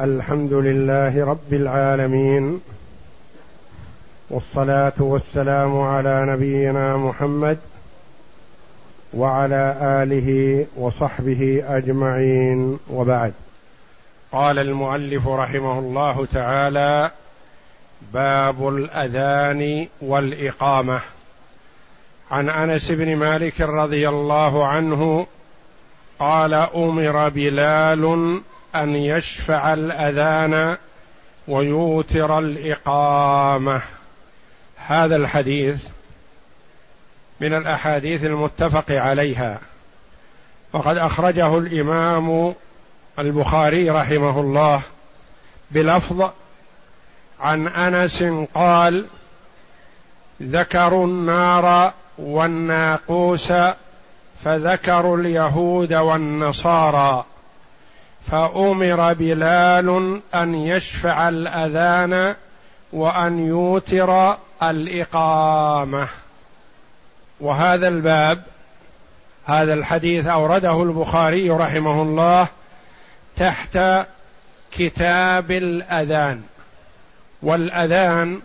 الحمد لله رب العالمين والصلاة والسلام على نبينا محمد وعلى آله وصحبه أجمعين وبعد. قال المؤلف رحمه الله تعالى باب الأذان والإقامة. عن أنس بن مالك رضي الله عنه قال أمر بلال أن يشفع الأذان ويوتر الإقامة. هذا الحديث من الأحاديث المتفق عليها. وقد أخرجه الإمام البخاري رحمه الله بلفظ عن أنس قال ذكروا النار والناقوس فذكروا اليهود والنصارى. فأمر بلال أن يشفع الأذان وأن يوتر الإقامة. وهذا الباب هذا الحديث أورده البخاري رحمه الله تحت كتاب الأذان. والأذان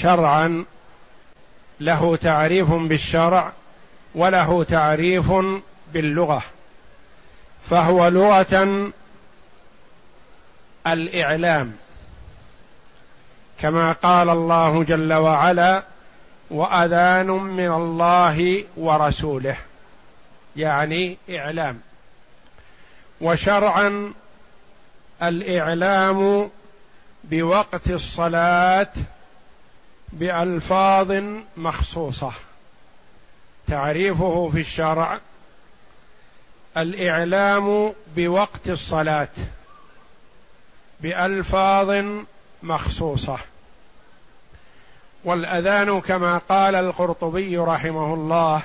شرعا له تعريف بالشرع وله تعريف باللغة. فهو لغة الإعلام كما قال الله جل وعلا وأذان من الله ورسوله يعني إعلام. وشرعا الإعلام بوقت الصلاة بألفاظ مخصوصة تعريفه في الشرع الإعلام بوقت الصلاة بألفاظ مخصوصة. والأذان كما قال القرطبي رحمه الله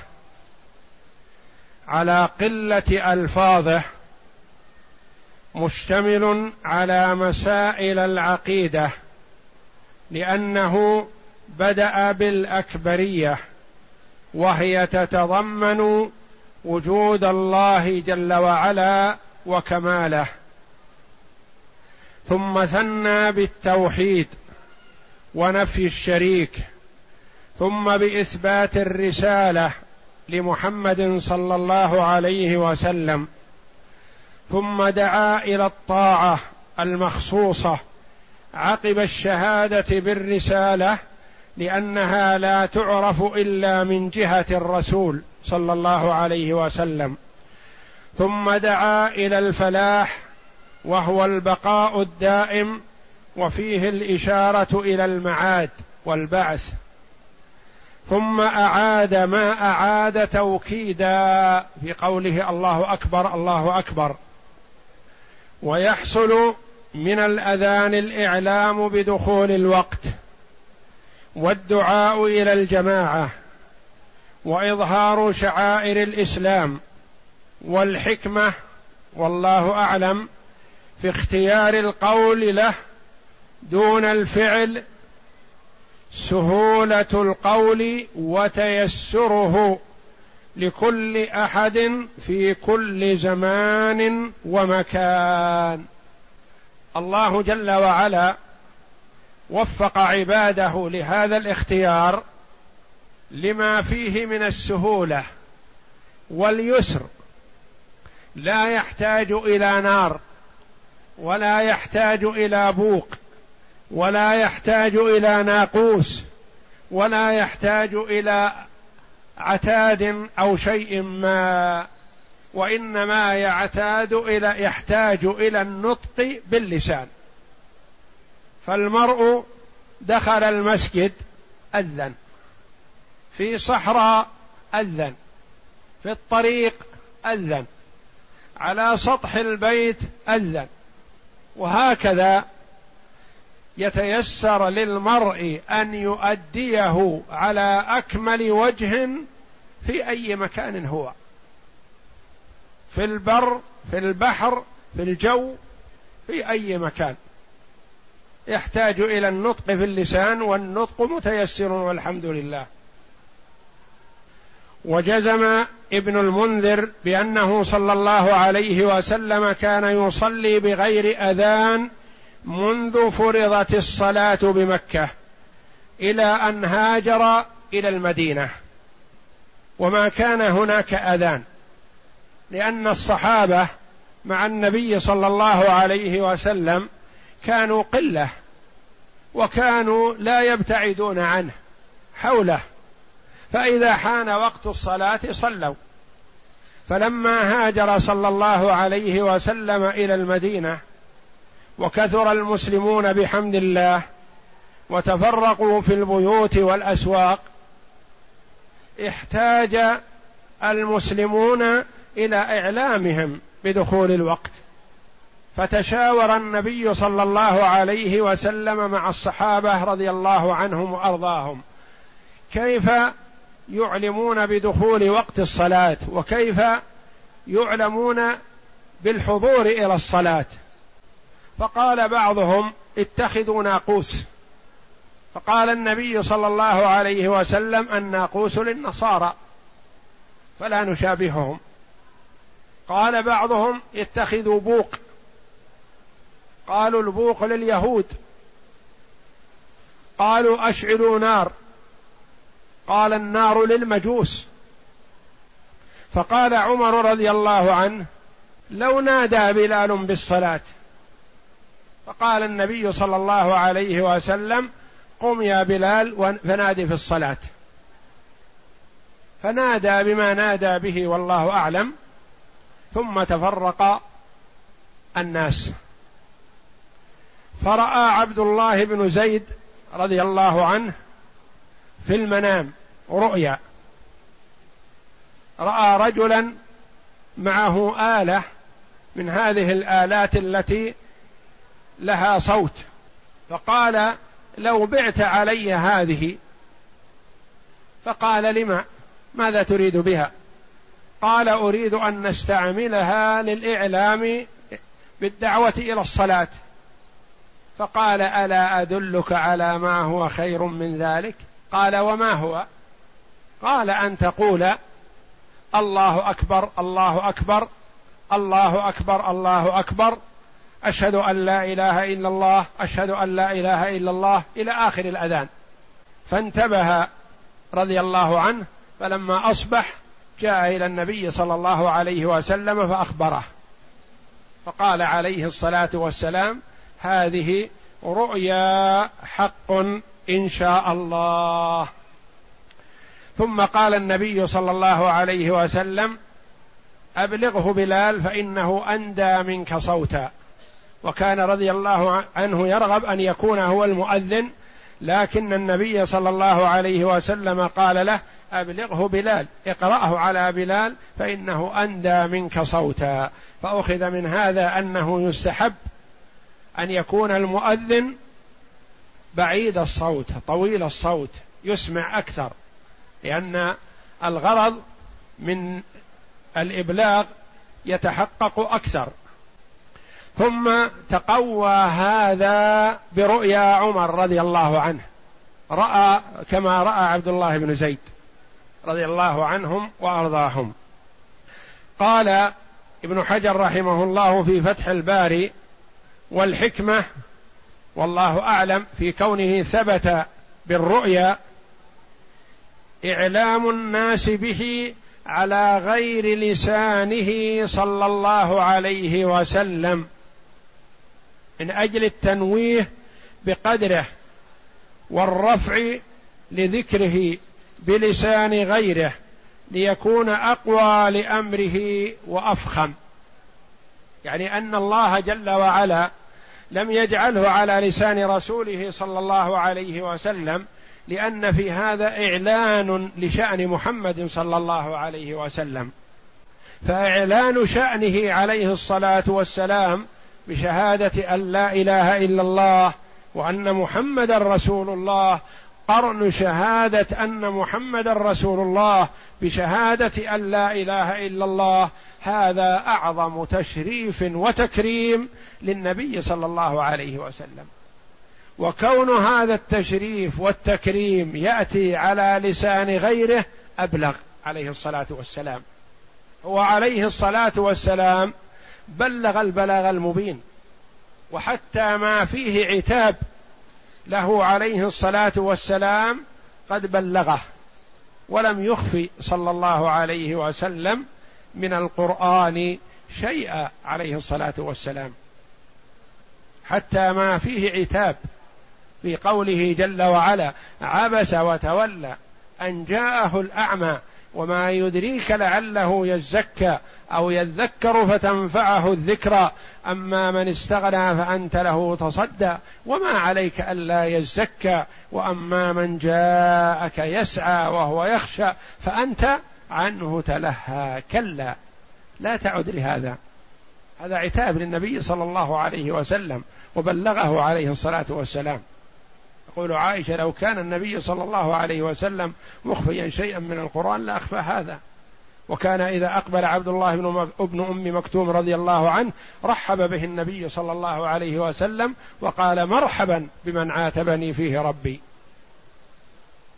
على قلة ألفاظه مشتمل على مسائل العقيدة لأنه بدأ بالأكبرية وهي تتضمن وجود الله جل وعلا وكماله. ثم ثنى بالتوحيد ونفي الشريك. ثم بإثبات الرسالة لمحمد صلى الله عليه وسلم. ثم دعا إلى الطاعة المخصوصة. عقب الشهادة بالرسالة لأنها لا تعرف إلا من جهة الرسول. صلى الله عليه وسلم. ثم دعا إلى الفلاح وهو البقاء الدائم وفيه الإشارة إلى المعاد والبعث. ثم أعاد ما أعاد توكيدا في قوله الله أكبر الله أكبر. ويحصل من الأذان الإعلام بدخول الوقت. والدعاء إلى الجماعة. وإظهار شعائر الإسلام والحكمة والله أعلم في اختيار القول له دون الفعل سهولة القول وتيسره لكل أحد في كل زمان ومكان. الله جل وعلا وفق عباده لهذا الاختيار لما فيه من السهولة واليسر لا يحتاج إلى نار ولا يحتاج إلى بوق ولا يحتاج إلى ناقوس ولا يحتاج إلى عتاد أو شيء ما وإنما يعتاد إلى يحتاج إلى النطق باللسان. فالمرء دخل المسجد أذن. في صحراء أذن في الطريق أذن على سطح البيت أذن. وهكذا يتيسر للمرء أن يؤديه على أكمل وجه في أي مكان هو. في البر في البحر في الجو في أي مكان. يحتاج إلى النطق في اللسان والنطق متيسر والحمد لله. وجزم ابن المنذر بأنه صلى الله عليه وسلم كان يصلي بغير أذان منذ فرضت الصلاة بمكة إلى أن هاجر إلى المدينة. وما كان هناك أذان لأن الصحابة مع النبي صلى الله عليه وسلم كانوا قلة وكانوا لا يبتعدون عنه حوله. فإذا حان وقت الصلاة صلوا. فلما هاجر صلى الله عليه وسلم إلى المدينة وكثر المسلمون بحمد الله وتفرقوا في البيوت والأسواق احتاج المسلمون إلى إعلامهم بدخول الوقت. فتشاور النبي صلى الله عليه وسلم مع الصحابة رضي الله عنهم وأرضاهم. كيف يعلمون بدخول وقت الصلاة وكيف يعلمون بالحضور إلى الصلاة. فقال بعضهم اتخذوا ناقوس. فقال النبي صلى الله عليه وسلم الناقوس للنصارى فلا نشابههم. قال بعضهم اتخذوا بوق. قالوا البوق لليهود. قالوا أشعلوا نار. قال النار للمجوس. فقال عمر رضي الله عنه لو نادى بلال بالصلاة. فقال النبي صلى الله عليه وسلم قم يا بلال فنادي في الصلاة. فنادى بما نادى به والله أعلم. ثم تفرق الناس. فرأى عبد الله بن زيد رضي الله عنه في المنام. رؤيا. رأى رجلا معه آلة من هذه الآلات التي لها صوت. فقال لو بعت علي هذه. فقال لما؟ ماذا تريد بها? قال أريد أن نستعملها للإعلام بالدعوة إلى الصلاة. فقال ألا أدلك على ما هو خير من ذلك? قال وما هو؟ قال أن تقول الله أكبر الله أكبر الله أكبر الله أكبر أشهد أن لا إله إلا الله أشهد أن لا إله إلا الله إلى آخر الأذان. فانتبه رضي الله عنه فلما أصبح جاء إلى النبي صلى الله عليه وسلم فأخبره. فقال عليه الصلاة والسلام هذه رؤيا حق إن شاء الله. ثم قال النبي صلى الله عليه وسلم أبلغه بلال فإنه أندى منك صوتا. وكان رضي الله عنه يرغب أن يكون هو المؤذن لكن النبي صلى الله عليه وسلم قال له أبلغه بلال اقرأه على بلال فإنه أندى منك صوتا. فأخذ من هذا أنه يستحب أن يكون المؤذن بعيد الصوت طويل الصوت يسمع أكثر. لأن الغرض من الإبلاغ يتحقق أكثر. ثم تقوى هذا برؤيا عمر رضي الله عنه. رأى كما رأى عبد الله بن زيد رضي الله عنهم وأرضاهم. قال ابن حجر رحمه الله في فتح الباري والحكمة والله أعلم في كونه ثبت بالرؤيا إعلام الناس به على غير لسانه صلى الله عليه وسلم. من أجل التنويه بقدره والرفع لذكره بلسان غيره ليكون أقوى لأمره وأفخم. يعني أن الله جل وعلا لم يجعله على لسان رسوله صلى الله عليه وسلم لأن في هذا إعلان لشأن محمد صلى الله عليه وسلم. فإعلان شأنه عليه الصلاة والسلام بشهادة أن لا إله إلا الله وأن محمدا رسول الله قرن شهادة أن محمدا رسول الله بشهادة أن لا إله إلا الله. هذا أعظم تشريف وتكريم للنبي صلى الله عليه وسلم. وكون هذا التشريف والتكريم يأتي على لسان غيره أبلغ عليه الصلاة والسلام. هو عليه الصلاة والسلام بلغ البلاغ المبين وحتى ما فيه عتاب له عليه الصلاة والسلام قد بلغه ولم يخفي صلى الله عليه وسلم من القرآن شيئا عليه الصلاة والسلام. حتى ما فيه عتاب في قوله جل وعلا عبس وتولى أن جاءه الأعمى وما يدريك لعله يزكى أو يذكر فتنفعه الذكرى. أما من استغنى فأنت له تصدى وما عليك ألا يزكى. وأما من جاءك يسعى وهو يخشى فأنت عنه تلهى. كلا لا تعد لهذا. هذا عتاب للنبي صلى الله عليه وسلم وبلغه عليه الصلاة والسلام. تقول عائشة لو كان النبي صلى الله عليه وسلم مخفيا شيئا من القرآن لاخفى هذا. وكان إذا أقبل عبد الله بن ابن أم مكتوم رضي الله عنه رحب به النبي صلى الله عليه وسلم وقال مرحبا بمن عاتبني فيه ربي.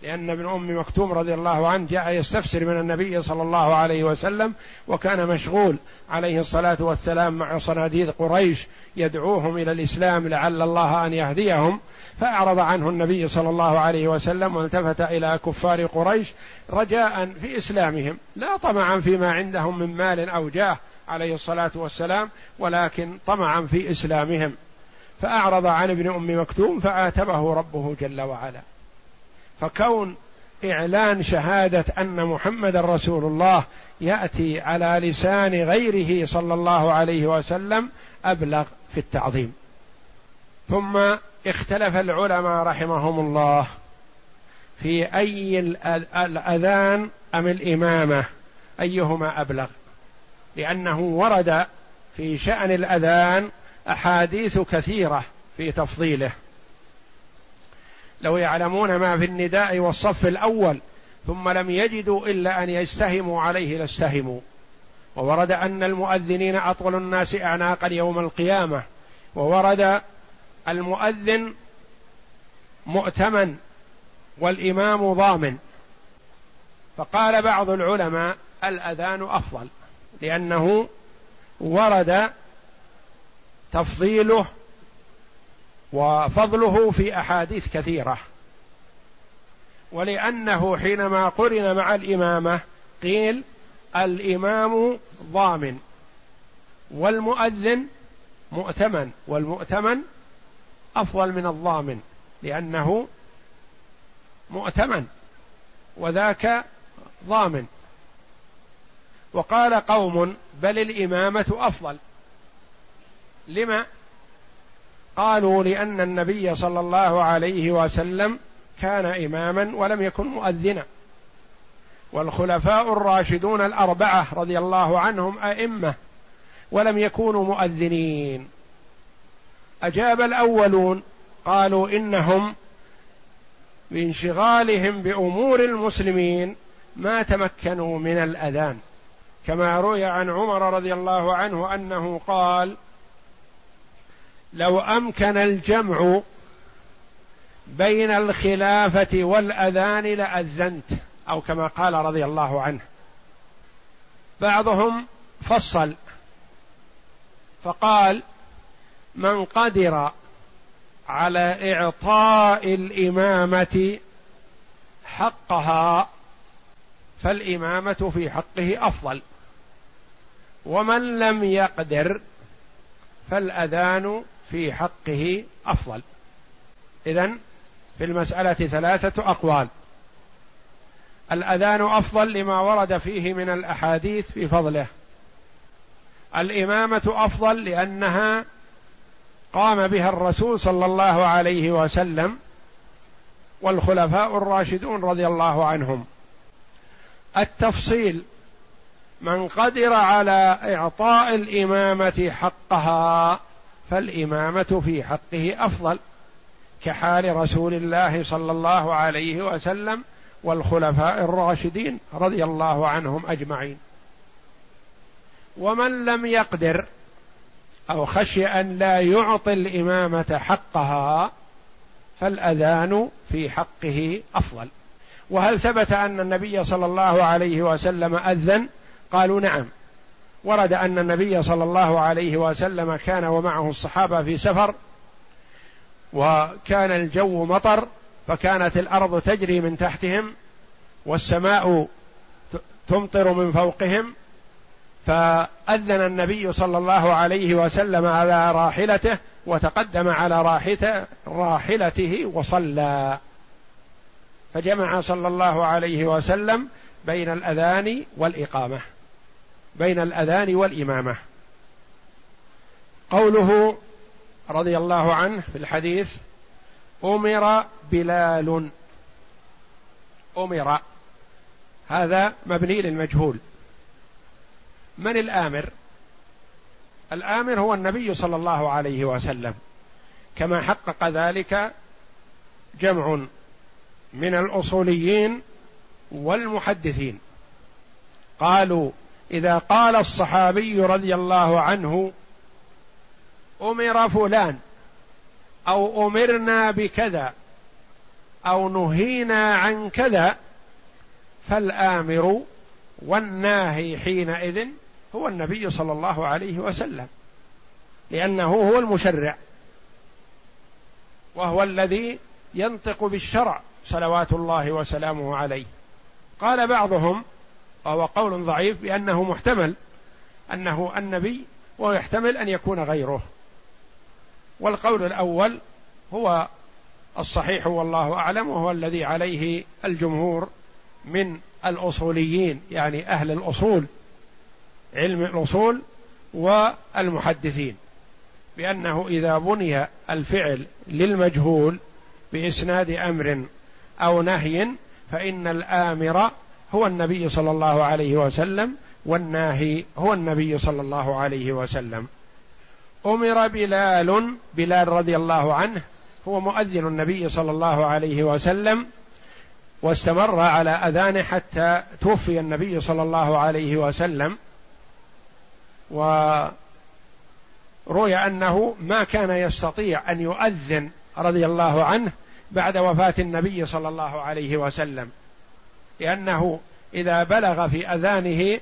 لأن ابن أم مكتوم رضي الله عنه جاء يستفسر من النبي صلى الله عليه وسلم وكان مشغول عليه الصلاة والسلام مع صناديد قريش يدعوهم إلى الإسلام لعل الله أن يهديهم. فأعرض عنه النبي صلى الله عليه وسلم والتفت إلى كفار قريش رجاء في إسلامهم لا طمعا فيما عندهم من مال أو جاه عليه الصلاة والسلام ولكن طمعا في إسلامهم. فأعرض عن ابن أم مكتوم فعاتبه ربه جل وعلا. فكون إعلان شهادة أن محمد رسول الله يأتي على لسان غيره صلى الله عليه وسلم أبلغ في التعظيم. ثم اختلف العلماء رحمهم الله في أي الأذان أم الإمامة أيهما أبلغ؟ لأنه ورد في شأن الأذان أحاديث كثيرة في تفضيله. لو يعلمون ما في النداء والصف الأول ثم لم يجدوا إلا أن يستهموا عليه لاستهموا. وورد أن المؤذنين أطول الناس أعناقا يوم القيامة. وورد المؤذن مؤتمن والإمام ضامن. فقال بعض العلماء الأذان أفضل لأنه ورد تفضيله وفضله في أحاديث كثيرة. ولأنه حينما قرن مع الإمامة قيل الإمام ضامن والمؤذن مؤتمن والمؤتمن أفضل من الضامن لأنه مؤتمن وذاك ضامن. وقال قوم بل الإمامة أفضل. لما؟ قالوا لأن النبي صلى الله عليه وسلم كان إماما ولم يكن مؤذنا. والخلفاء الراشدون الأربعة رضي الله عنهم أئمة ولم يكونوا مؤذنين. أجاب الأولون قالوا إنهم بانشغالهم بأمور المسلمين ما تمكنوا من الأذان. كما روي عن عمر رضي الله عنه أنه قال لو أمكن الجمع بين الخلافة والأذان لأذنت. أو كما قال رضي الله عنه. بعضهم فصل فقال من قدر على إعطاء الإمامة حقها فالإمامة في حقه أفضل. ومن لم يقدر فالأذان في حقه أفضل. إذن في المسألة ثلاثة أقوال. الأذان أفضل لما ورد فيه من الأحاديث في فضله. الإمامة أفضل لأنها قام بها الرسول صلى الله عليه وسلم والخلفاء الراشدون رضي الله عنهم. التفصيل من قدر على إعطاء الإمامة حقها فالإمامة في حقه أفضل كحال رسول الله صلى الله عليه وسلم والخلفاء الراشدين رضي الله عنهم أجمعين. ومن لم يقدر أو خشي أن لا يعطي الإمامة حقها فالأذان في حقه أفضل. وهل ثبت أن النبي صلى الله عليه وسلم أذن؟ قالوا نعم. ورد أن النبي صلى الله عليه وسلم كان ومعه الصحابة في سفر وكان الجو مطر فكانت الأرض تجري من تحتهم والسماء تمطر من فوقهم فأذن النبي صلى الله عليه وسلم على راحلته وتقدم على راحته راحلته وصلى. فجمع صلى الله عليه وسلم بين الأذان والإقامة بين الأذان والإمامة. قوله رضي الله عنه في الحديث أمر بلال. أمر. هذا مبني للمجهول. من الآمر؟ الآمر هو النبي صلى الله عليه وسلم. كما حقق ذلك جمع من الأصوليين والمحدثين. قالوا إذا قال الصحابي رضي الله عنه أمر فلان أو أمرنا بكذا أو نهينا عن كذا فالآمر والناهي حينئذ هو النبي صلى الله عليه وسلم لأنه هو المشرع وهو الذي ينطق بالشرع صلوات الله وسلامه عليه. قال بعضهم وهو قول ضعيف بأنه محتمل أنه النبي ويحتمل أن يكون غيره. والقول الأول هو الصحيح والله أعلم وهو الذي عليه الجمهور من الأصوليين يعني أهل الأصول. علم الأصول والمحدثين بأنه إذا بني الفعل للمجهول بإسناد أمر أو نهي فإن الآمر هو النبي صلى الله عليه وسلم والناهي هو النبي صلى الله عليه وسلم. أمر بلال بلال رضي الله عنه هو مؤذن النبي صلى الله عليه وسلم واستمر على أذانه حتى توفي النبي صلى الله عليه وسلم. وروي أنه ما كان يستطيع أن يؤذن رضي الله عنه بعد وفاة النبي صلى الله عليه وسلم لأنه إذا بلغ في أذانه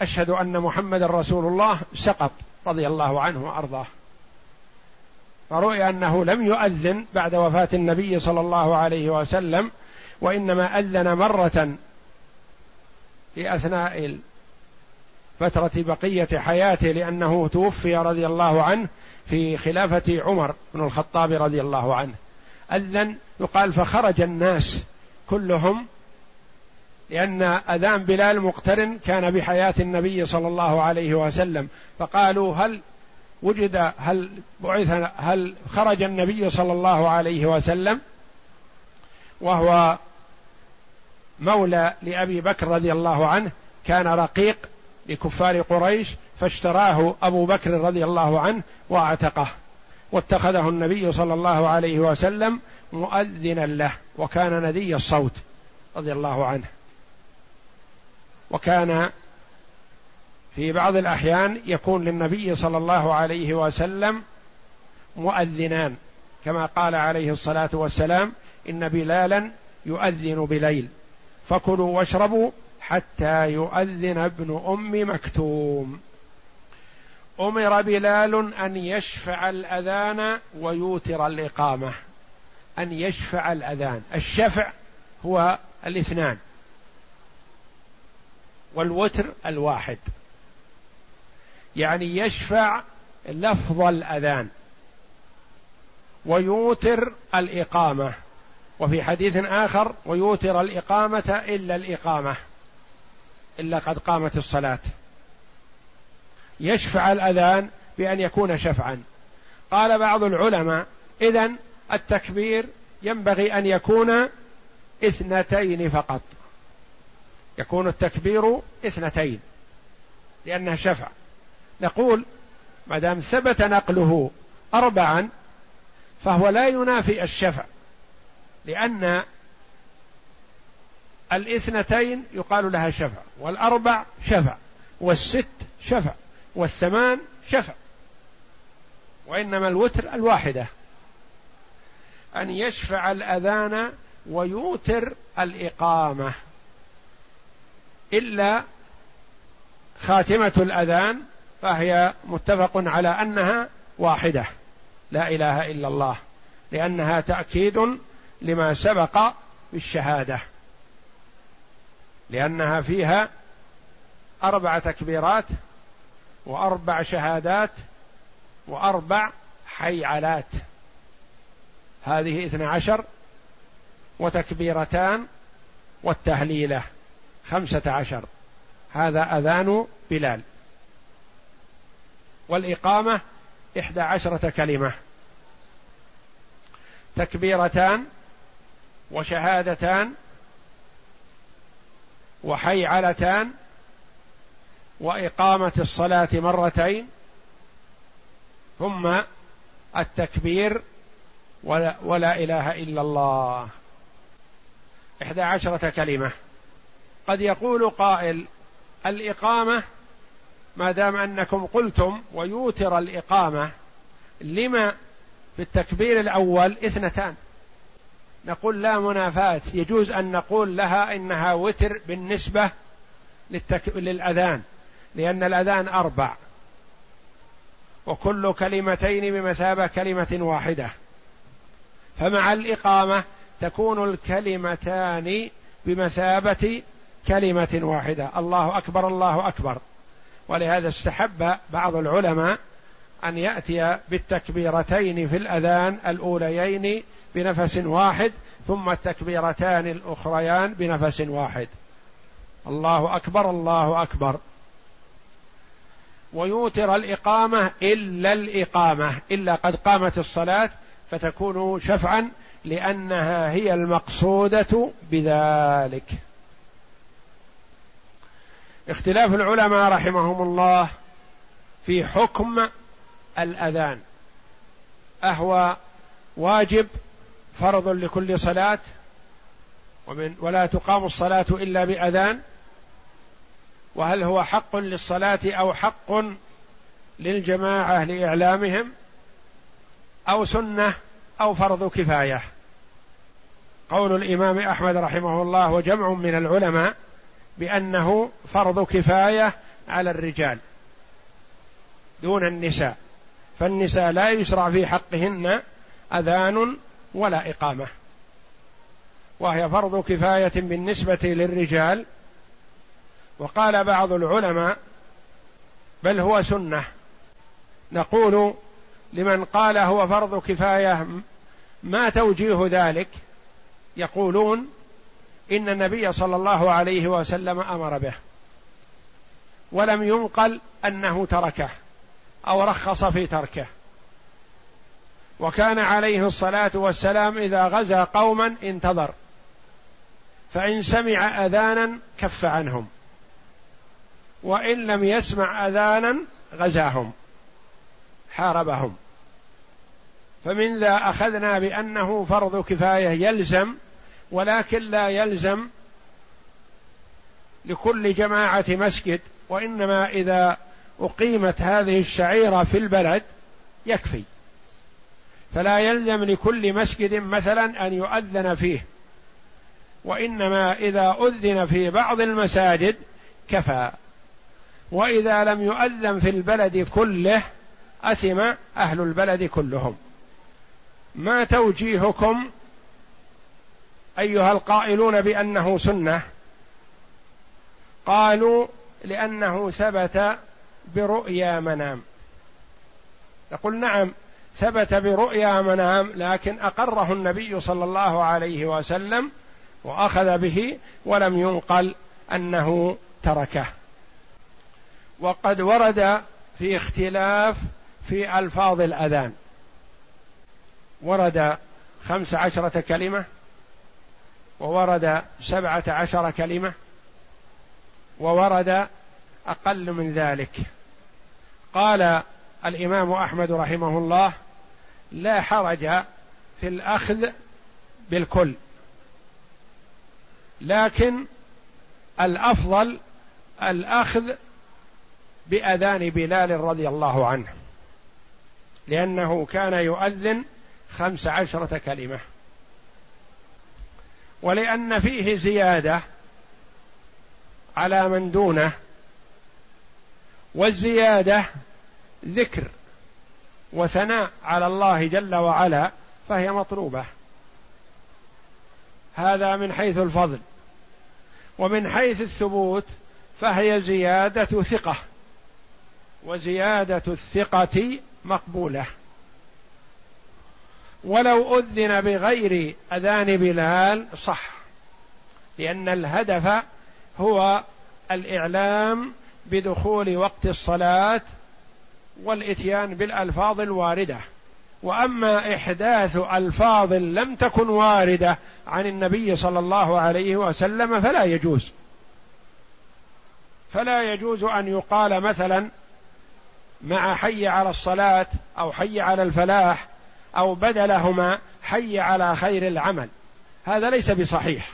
أشهد أن محمد رسول الله سقط رضي الله عنه وأرضاه. فروي أنه لم يؤذن بعد وفاة النبي صلى الله عليه وسلم وإنما أذن مرة في أثناء فترة بقية حياته لأنه توفي رضي الله عنه في خلافة عمر بن الخطاب رضي الله عنه. أذن يقال فخرج الناس كلهم لأن أذان بلال مقترن كان بحياة النبي صلى الله عليه وسلم. فقالوا هل وجد هل بعث هل خرج النبي صلى الله عليه وسلم وهو مولى لأبي بكر رضي الله عنه كان رقيق لكفار قريش فاشتراه أبو بكر رضي الله عنه وأعتقه. واتخذه النبي صلى الله عليه وسلم مؤذنا له وكان ندي الصوت رضي الله عنه. وكان في بعض الأحيان يكون للنبي صلى الله عليه وسلم مؤذنان. كما قال عليه الصلاة والسلام إن بلالا يؤذن بليل. فكلوا واشربوا حتى يؤذن ابن أم مكتوم. أمر بلال أن يشفع الأذان ويوتر الإقامة. أن يشفع الأذان. الشفع هو الاثنان. والوتر الواحد. يعني يشفع لفظ الأذان. ويوتر الإقامة. وفي حديث آخر ويوتر الإقامة إلا الإقامة. إلا قد قامت الصلاة. يشفع الأذان بأن يكون شفعا. قال بعض العلماء إذا التكبير ينبغي أن يكون إثنتين فقط. يكون التكبير إثنتين لأنه شفع. نقول ما دام ثبت نقله أربعا فهو لا ينافي الشفع لأن الاثنتين يقال لها شفع والأربع شفع والست شفع والثمان شفع وإنما الوتر الواحدة. أن يشفع الأذان ويوتر الإقامة. إلا خاتمة الأذان فهي متفق على أنها واحدة. لا إله إلا الله لأنها تأكيد لما سبق بالشهادة. لأنها فيها أربع تكبيرات وأربع شهادات وأربع حيعلات. هذه اثنى عشر وتكبيرتان والتهليلة خمسة عشر. هذا أذان بلال. والإقامة إحدى عشرة كلمة. تكبيرتان وشهادتان وحيعلتان وإقامة الصلاة مرتين ثم التكبير ولا, ولا إله إلا الله. إحدى عشرة كلمة. قد يقول قائل الإقامة ما دام أنكم قلتم ويوتر الإقامة لما في التكبير الأول اثنتان. نقول لا منافاة. يجوز أن نقول لها إنها وتر بالنسبة للتك... للأذان لأن الأذان أربع. وكل كلمتين بمثابة كلمة واحدة. فمع الإقامة تكون الكلمتان بمثابة كلمة واحدة. الله أكبر الله أكبر. ولهذا استحب بعض العلماء أن يأتي بالتكبيرتين في الأذان الأوليين بنفس واحد ثم التكبيرتان الأخريان بنفس واحد. الله أكبر الله أكبر. ويوتر الإقامة إلا الإقامة إلا قد قامت الصلاة فتكون شفعا لأنها هي المقصودة بذلك. اختلاف العلماء رحمهم الله في حكم الأذان. أهو واجب فرض لكل صلاة ومن ولا تقام الصلاة إلا بأذان. وهل هو حق للصلاة أو حق للجماعة لإعلامهم؟ أو سنة أو فرض كفاية؟ قول الإمام أحمد رحمه الله وجمع من العلماء بأنه فرض كفاية على الرجال دون النساء. فالنساء لا يشرع في حقهن أذان ولا إقامة. وهي فرض كفاية بالنسبة للرجال. وقال بعض العلماء بل هو سنة. نقول لمن قال هو فرض كفاية ما توجيه ذلك يقولون إن النبي صلى الله عليه وسلم أمر به. ولم ينقل أنه تركه. أو رخص في تركه. وكان عليه الصلاة والسلام إذا غزا قوما انتظر. فإن سمع أذانا كف عنهم. وإن لم يسمع أذانا غزاهم. حاربهم. فمن ذا أخذنا بأنه فرض كفاية يلزم ولكن لا يلزم لكل جماعة مسجد وإنما إذا أقيمت هذه الشعيرة في البلد يكفي. فلا يلزم لكل مسجد مثلا أن يؤذن فيه وإنما إذا أذن في بعض المساجد كفى. وإذا لم يؤذن في البلد كله أثم أهل البلد كلهم. ما توجيهكم أيها القائلون بأنه سنة؟ قالوا لأنه ثبت برؤيا منام. نقول نعم ثبت برؤيا منام لكن أقره النبي صلى الله عليه وسلم وأخذ به ولم ينقل أنه تركه. وقد ورد في اختلاف في ألفاظ الأذان. ورد خمس عشرة كلمة وورد سبعة عشر كلمة وورد أقل من ذلك. قال الإمام أحمد رحمه الله لا حرج في الأخذ بالكل لكن الأفضل الأخذ بأذان بلال رضي الله عنه لأنه كان يؤذن خمس عشرة كلمة ولأن فيه زيادة على من دونه والزيادة ذكر وثناء على الله جل وعلا فهي مطلوبة. هذا من حيث الفضل. ومن حيث الثبوت فهي زيادة ثقة. وزيادة الثقة مقبولة. ولو أذن بغير أذان بلال صح لأن الهدف هو الإعلام بدخول وقت الصلاة والإتيان بالألفاظ الواردة. وأما إحداث ألفاظ لم تكن واردة عن النبي صلى الله عليه وسلم فلا يجوز. فلا يجوز أن يقال مثلا مع حي على الصلاة أو حي على الفلاح أو بدلهما حي على خير العمل. هذا ليس بصحيح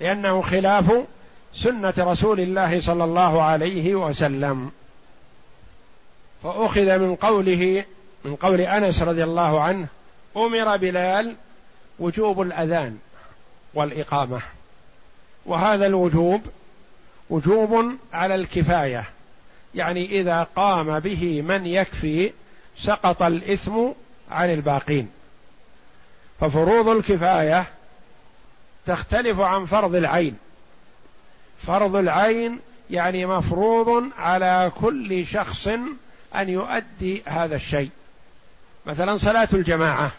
لأنه خلاف سنة رسول الله صلى الله عليه وسلم. فاخذ من قوله من قول أنس رضي الله عنه أمر بلال وجوب الأذان والإقامة. وهذا الوجوب وجوب على الكفاية. يعني إذا قام به من يكفي سقط الإثم عن الباقين. ففروض الكفاية تختلف عن فرض العين. فرض العين يعني مفروض على كل شخص أن يؤدي هذا الشيء. مثلا صلاة الجماعة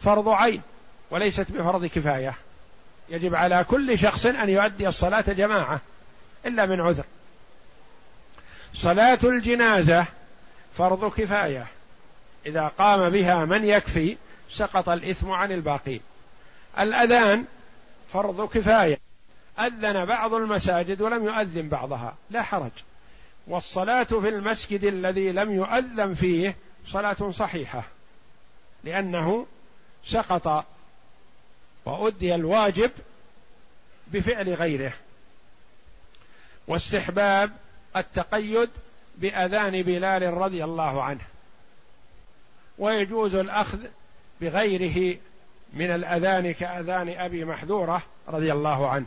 فرض عين وليست بفرض كفاية. يجب على كل شخص أن يؤدي الصلاة جماعة إلا من عذر. صلاة الجنازة فرض كفاية. إذا قام بها من يكفي سقط الإثم عن الباقين الأذان فرض كفاية. أذن بعض المساجد ولم يؤذن بعضها. لا حرج. والصلاة في المسجد الذي لم يؤذن فيه صلاة صحيحة لأنه سقط وأدي الواجب بفعل غيره. واستحباب التقيد بأذان بلال رضي الله عنه. ويجوز الأخذ بغيره من الأذان كأذان أبي محذورة رضي الله عنه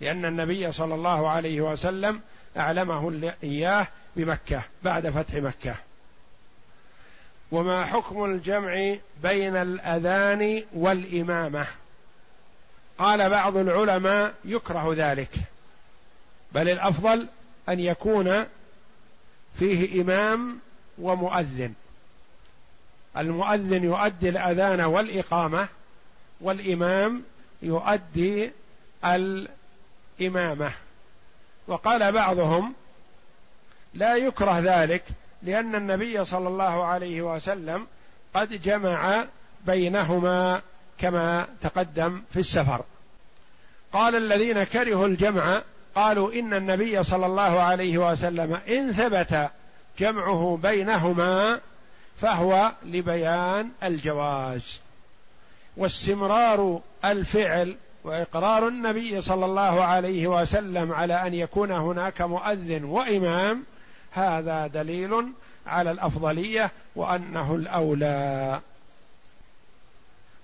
لأن النبي صلى الله عليه وسلم أعلمه إياه بمكة بعد فتح مكة. وما حكم الجمع بين الأذان والإمامة؟ قال بعض العلماء يكره ذلك بل الأفضل أن يكون فيه إمام ومؤذن. المؤذن يؤدي الأذان والإقامة والإمام يؤدي الإمامة. وقال بعضهم لا يكره ذلك لأن النبي صلى الله عليه وسلم قد جمع بينهما كما تقدم في السفر. قال الذين كرهوا الجمع قالوا إن النبي صلى الله عليه وسلم إن ثبت جمعه بينهما فهو لبيان الجواز. واستمرار الفعل وإقرار النبي صلى الله عليه وسلم على أن يكون هناك مؤذن وإمام هذا دليل على الأفضلية وأنه الأولى.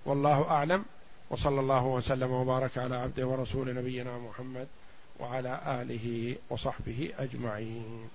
والله أعلم وصلى الله وسلم وبارك على عبده ورسول نبينا محمد وعلى آله وصحبه أجمعين.